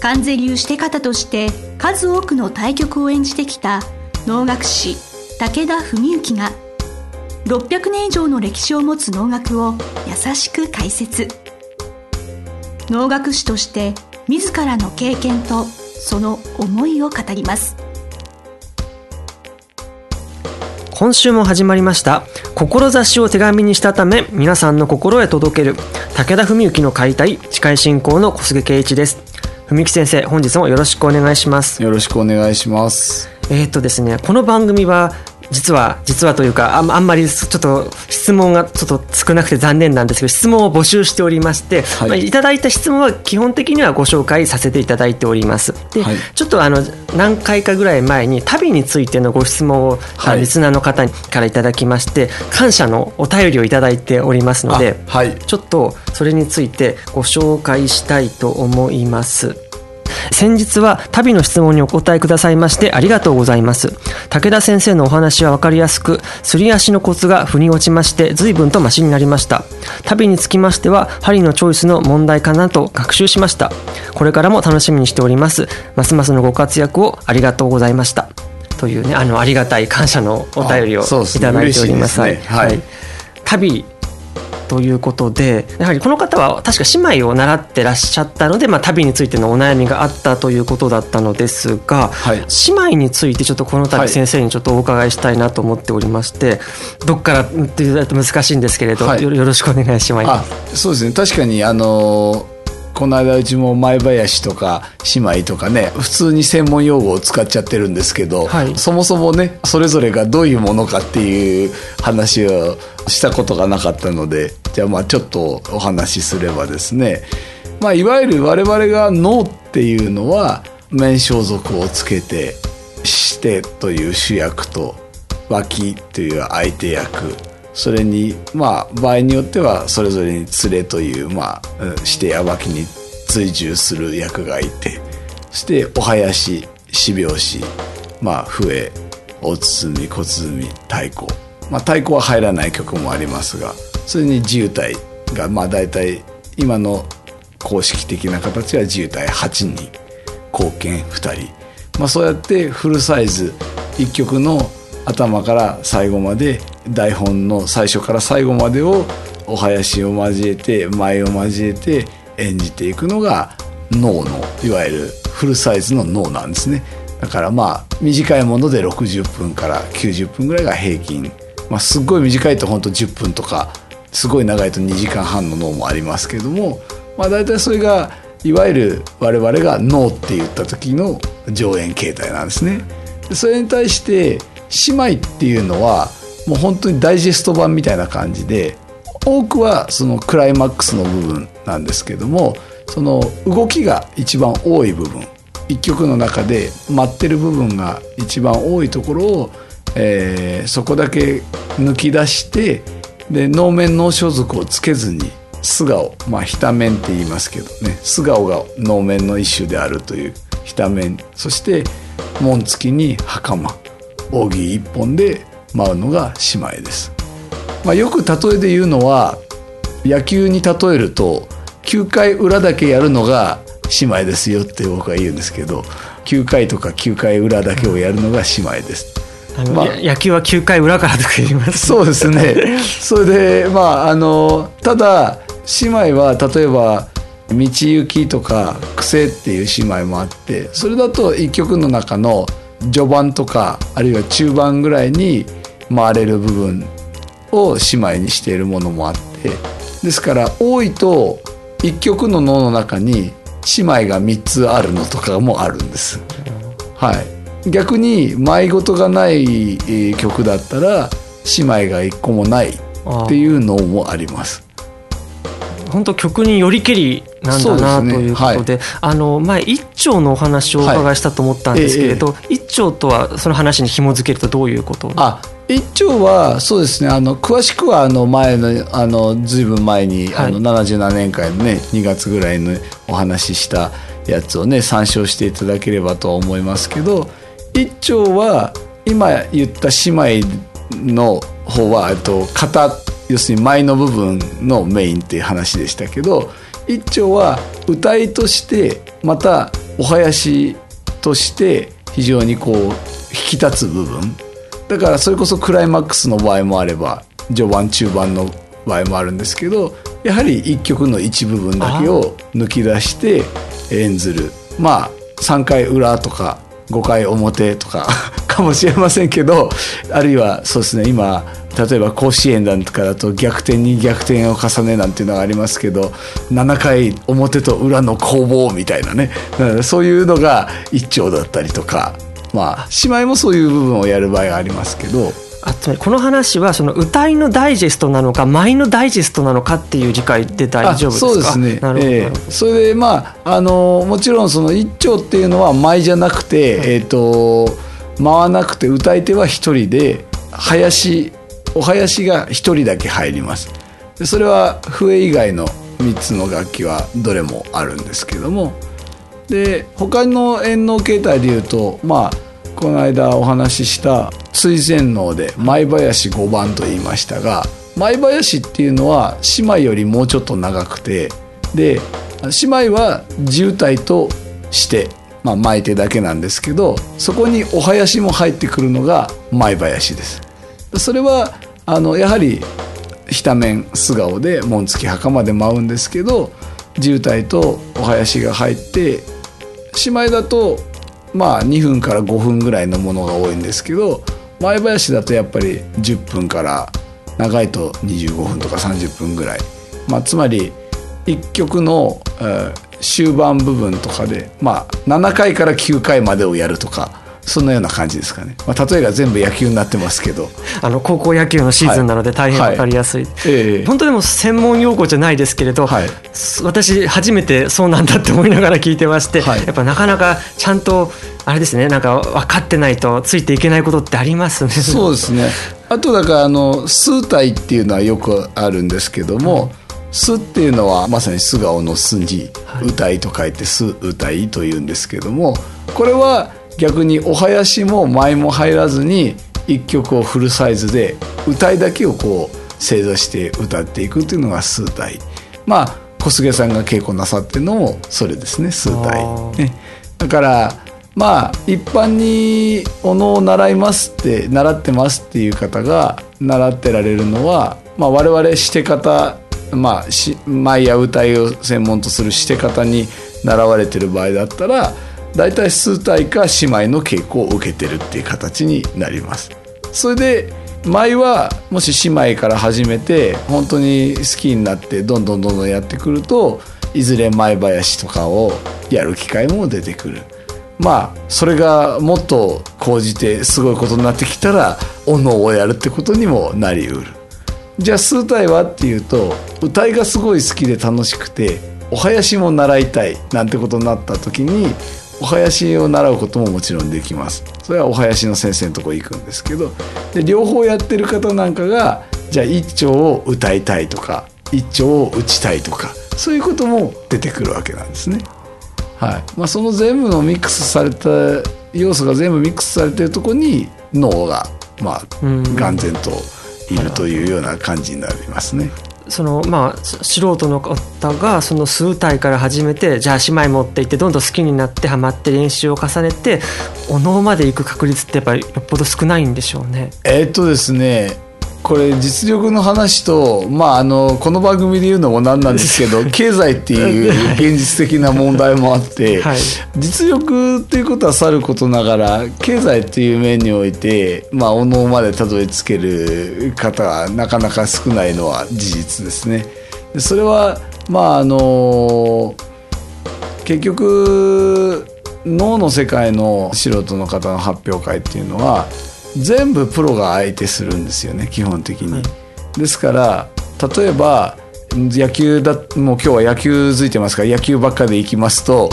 関税流して方として数多くの対局を演じてきた能楽師武田文幸が600年以上の歴史を持つ能楽を優しく解説。能楽師として自らの経験とその思いを語ります。今週も始まりました志を手紙にしたため皆さんの心へ届ける武田文幸の解体司会進行の小菅圭一です。文幸先生本日もよろしくお願いします。よろしくお願いします。えー、っとですねこの番組は実は実はというかああんまりちょっと質問がちょっと少なくて残念なんですけど質問を募集しておりまして、はい。まあ、いただいた質問は基本的にはご紹介させていただいております。で、はい、ちょっとあの何回かぐらい前に旅についてのご質問を、はい、リスナーの方からいただきまして感謝のお便りをいただいておりますので、はい、ちょっとそれについてご紹介したいと思います。先日は旅の質問にお答えくださいましてありがとうございます。武田先生のお話は分かりやすくすり足のコツが腑に落ちまして随分とマシになりました。旅につきましては針のチョイスの問題かなと学習しました。これからも楽しみにしております。ますますのご活躍をありがとうございました。というねあのありがたい感謝のお便りをいただいております、ね。ね、はい、旅ということでやはりこの方は確か姉妹を習ってらっしゃったので、まあ、旅についてのお悩みがあったということだったのですが、はい、姉妹についてちょっとこの度先生にちょっとお伺いしたいなと思っておりまして、はい、どっからっていうと難しいんですけれど、はい、よろしくお願いします。そうですね。確かにあのこの間うちも前林とか姉妹とかね普通に専門用語を使っちゃってるんですけど、はい、そもそもねそれぞれがどういうものかっていう話をしたことがなかったのでじゃあまあちょっとお話しすればですね、まあ、いわゆる我々が脳っていうのは面装束をつけてしてという主役と脇という相手役。それにまあ場合によってはそれぞれに連れというまあしてや脇に追従する役がいてそしてお囃子四拍子まあ笛お包み小鼓太鼓。まあ太鼓は入らない曲もありますがそれに自由体がまあ大体今の公式的な形は自由体。8人貢献2人まあそうやってフルサイズ1曲の頭から最後まで台本の最初から最後までをお囃子を交えて舞を交えて演じていくのが脳のいわゆるフルサイズの脳なんですね。だからまあ短いもので60分から90分ぐらいが平均、まあ、すっごい短いと本当10分とかすごい長いと2時間半の脳もありますけども、まあ、大体それがいわゆる我々が脳って言った時の上演形態なんですね。それに対して姉妹っていうのはもう本当にダイジェスト版みたいな感じで多くはそのクライマックスの部分なんですけどもその動きが一番多い部分一曲の中で待ってる部分が一番多いところを、えー、そこだけ抜き出してで能面能装束をつけずに素顔まあひた面って言いますけどね。素顔が能面の一種であるというひた面。そして紋付きに袴。扇一本で舞うのが姉妹です、まあ、よく例えで言うのは野球に例えると9回裏だけやるのが姉妹ですよって僕は言うんですけど9回とか9回裏だけをやるのが姉妹です。まあ、野球は9回裏からとか言います、そうですね。それでまああのただ姉妹は例えば道行きとか癖っていう姉妹もあってそれだと一曲の中の序盤とかあるいは中盤ぐらいに回れる部分を姉妹にしているものもあってですから多いと1曲の脳の中に姉妹が3つあるのとかもあるんです。はい、逆に舞事がない曲だったら姉妹が1個もないっていうのもあります。本当曲によりけりなんだな、ということで、はい、あの前一丁のお話をお伺いしたと思ったんですけれど、はい、一丁とはその話に紐付けるとどういうことあ一丁はそうですねあの詳しくはあの前のあのずいぶん前に、はい、あの77年間のね2月ぐらいのお話ししたやつをね参照していただければとは思いますけど一丁は今言った姉妹の方はと型要するに舞の部分のメインっていう話でしたけど一丁は歌いとしてまたお囃子として非常にこう引き立つ部分。だからそれこそクライマックスの場合もあれば序盤中盤の場合もあるんですけどやはり一曲の一部分だけを抜き出して演ずる。まあ3回裏とか5回表とか かもしれませんけどあるいはそうですね今例えば甲子園なんかだと逆転に逆転を重ねなんていうのがありますけど7回表と裏の攻防みたいなねそういうのが一丁だったりとかまあ姉妹もそういう部分をやる場合がありますけど。あつまりこの話はその歌いのダイジェストなのか舞のダイジェストなのかっていう理解で大丈夫ですか？そうですね。なるほど、えー、それでまああのもちろんその一丁っていうのは舞じゃなくて、えっ、ー、と舞わなくて歌い手は一人で林お囃子が一人だけ入ります。でそれは笛以外の3つの楽器はどれもあるんですけども。で他の演能形態でいうとまあこの間お話しした追善能で舞林5番と言いましたが舞林っていうのは姉妹よりもうちょっと長くてで姉妹は渋滞としてまあ、巻いてだけなんですけどそこにお囃子も入ってくるのが舞林です。それはあのやはりひた面素顔で紋付き袴で舞うんですけど渋滞とお囃子が入って姉妹だとまあ2分から5分ぐらいのものが多いんですけど前林だとやっぱり10分から長いと25分とか30分ぐらい、まあ、つまり1曲の、えー、終盤部分とかで、まあ、7回から9回までをやるとか。そんなような感じですかね、まあ、例えが全部野球になってますけど。あの高校野球のシーズンなので大変分かりやすい、はいはいえ。ー、本当でも専門用語じゃないですけれど、はい、私初めてそうなんだって思いながら聞いてまして、はい、やっぱなかなかちゃんとあれですねなんか分かってないとついていけないことってありますね。そうですね。あとだからあの数体っていうのはよくあるんですけども、巣っていうのはまさに素顔の巣に歌いと書いて巣歌いというんですけどもこれは逆にお囃子も舞も入らずに一曲をフルサイズで歌いだけをこう正座して歌っていくっていうのが数体。まあ小菅さんが稽古なさってるのもそれですね数体、ね、だからまあ一般にお能を習いますって習ってますっていう方が習ってられるのは、まあ、我々して方まあ、し舞や歌いを専門とするして方に習われてる場合だったら大体数体か姉妹の稽古を受けてるっていう形になります。それで舞はもし姉妹から始めて本当に好きになってどんどんどんどんやってくるといずれ舞林とかをやる機会も出てくる。まあそれがもっと講じてすごいことになってきたらお能をやるってことにもなりうる。じゃあ数体はっていうと歌いがすごい好きで楽しくてお囃子も習いたいなんてことになった時にお囃子を習うことももちろんできますそれはお囃子の先生のとこ行くんですけどで両方やってる方なんかがじゃあ一丁を歌いたいとか一丁を打ちたいとかそういうことも出てくるわけなんですね。はいまあ、その全部のミックスされた要素が全部ミックスされてるとこに脳がまあ眼前といるというような感じになりますね。そのまあ素人の方がその数体から始めてじゃあ姉妹持っていってどんどん好きになってハマって練習を重ねてお能まで行く確率ってやっぱりよっぽど少ないんでしょうね。えー、っとですねこれ実力の話と、まあ、あのこの番組で言うのもなんなんですけど 経済っていう現実的な問題もあって、はい、実力っていうことはさることながら経済っていう面において、まあ、お能までたどり着ける方がなかなか少ないのは事実ですね。それはまああの結局脳の世界の素人の方の発表会っていうのは全部プロが相手するんですよね基本的に。はい、ですから例えば野球だもう今日は野球づいてますから野球ばっかでいきますと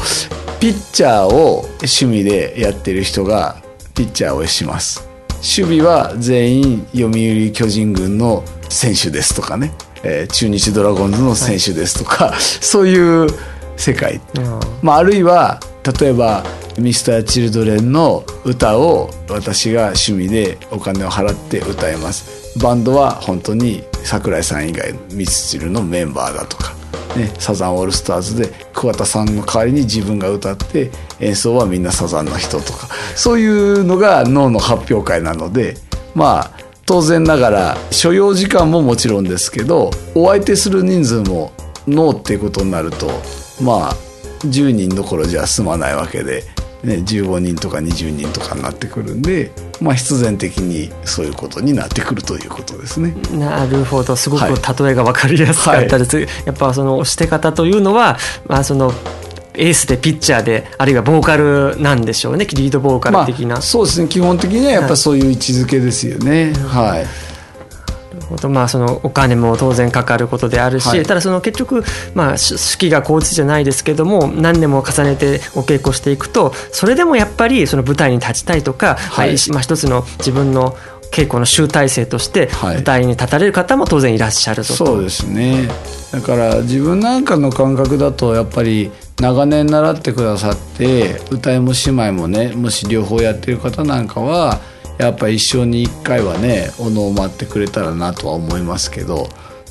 ピッチャーを趣味でやってる人がピッチャーをします。守備は全員読売巨人軍の選手ですとかね、えー、中日ドラゴンズの選手ですとか、はい、そういう世界、まあ、あるいは例えばミスターチルドレンの歌を私が趣味でお金を払って歌います。バンドは本当に桜井さん以外ミスチルのメンバーだとか、ね、サザンオールスターズで桑田さんの代わりに自分が歌って演奏はみんなサザンの人とか。そういうのが脳の発表会なのでまあ当然ながら所要時間ももちろんですけどお相手する人数も脳っていうことになるとまあ10人どころじゃ済まないわけでね、15人とか20人とかになってくるんで、まあ、必然的にそういうことになってくるということですね。なるほど。すごく例えが分かりやすかったです。はい、やっぱその押して方というのは、まあ、そのエースでピッチャーであるいはボーカルなんでしょうね。リードボーカル的な、まあ、そうですね。基本的にはやっぱそういう位置づけですよね、はい、はいことまあそのお金も当然かかることであるし、はい、ただその結局まあ好きが高知じゃないですけども何年も重ねてお稽古していくとそれでもやっぱりその舞台に立ちたいとか、はい、まあ一つの自分の稽古の集大成として舞台に立たれる方も当然いらっしゃると、はい、そうですね。だから自分なんかの感覚だとやっぱり長年習ってくださって歌いも姉妹もねもし両方やってる方なんかはやっぱ一生に一回はねお能を待ってくれたらなとは思いますけど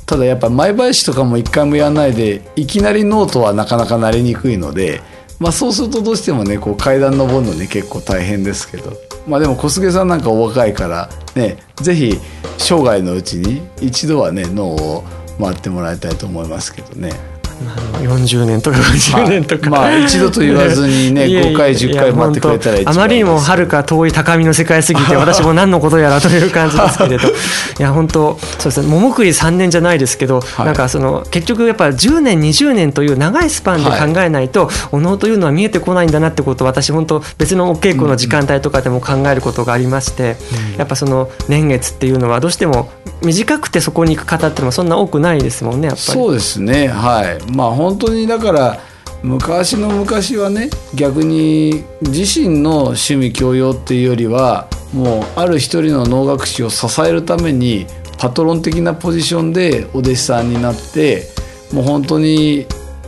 ただやっぱ前林とかも一回もやらないでいきなりノートはなかなかなりにくいので、まあ、そうするとどうしてもねこう階段登るのに結構大変ですけどまあでも小菅さんなんかお若いからね是非生涯のうちに一度はね脳を回ってもらいたいと思いますけどね。40年とか50年とか、まあ、まあ、一度と言わずにね 5回10回待ってくれたらあまりにもはるか遠い高みの世界すぎて 私も何のことやらという感じですけれど。いや本当そうですね。桃栗3年じゃないですけど、はい、なんかその結局やっぱ10年20年という長いスパンで考えないと、はい、お能というのは見えてこないんだなってことを私本当別のお稽古の時間帯とかでも考えることがありまして、うん、やっぱその年月っていうのはどうしても短くてそこに行く方ってもそんな多くないですもんねやっぱり。そうですね。はいまあ本当にだから昔の昔はね逆に自身の趣味教養っていうよりはもうある一人の能楽師を支えるためにパトロン的なポジションでお弟子さんになってもう本当に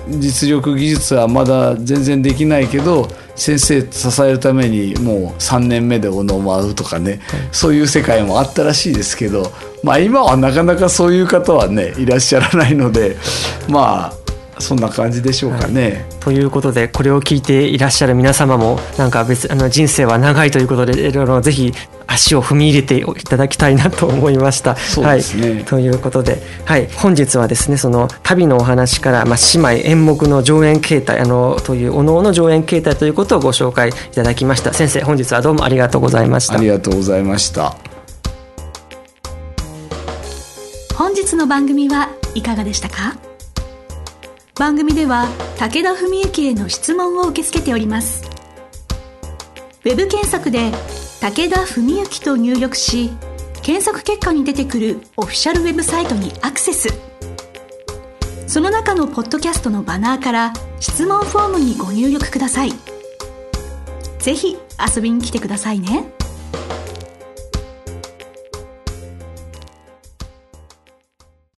実力技術はまだ全然できないけど先生支えるためにもう3年目でお能を会うとかね、はい、そういう世界もあったらしいですけど、まあ、今はなかなかそういう方はねいらっしゃらないのでまあそんな感じでしょうかね。はい、ということでこれを聞いていらっしゃる皆様もなんか別あの人生は長いということでいろいろぜひ足を踏み入れていただきたいなと思いました。そうですね、はい、ということで、はい、本日はですねその旅のお話から、まあ、姉妹演目の上演形態あのというお能の上演形態ということをご紹介いただきました。先生本日はどうもありがとうございました。ありがとうございました。本日の番組はいかがでしたか？番組では武田文幸への質問を受け付けております。ウェブ検索で「武田文幸」と入力し検索結果に出てくるオフィシャルウェブサイトにアクセス。その中のポッドキャストのバナーから質問フォームにご入力ください。ぜひ遊びに来てくださいね。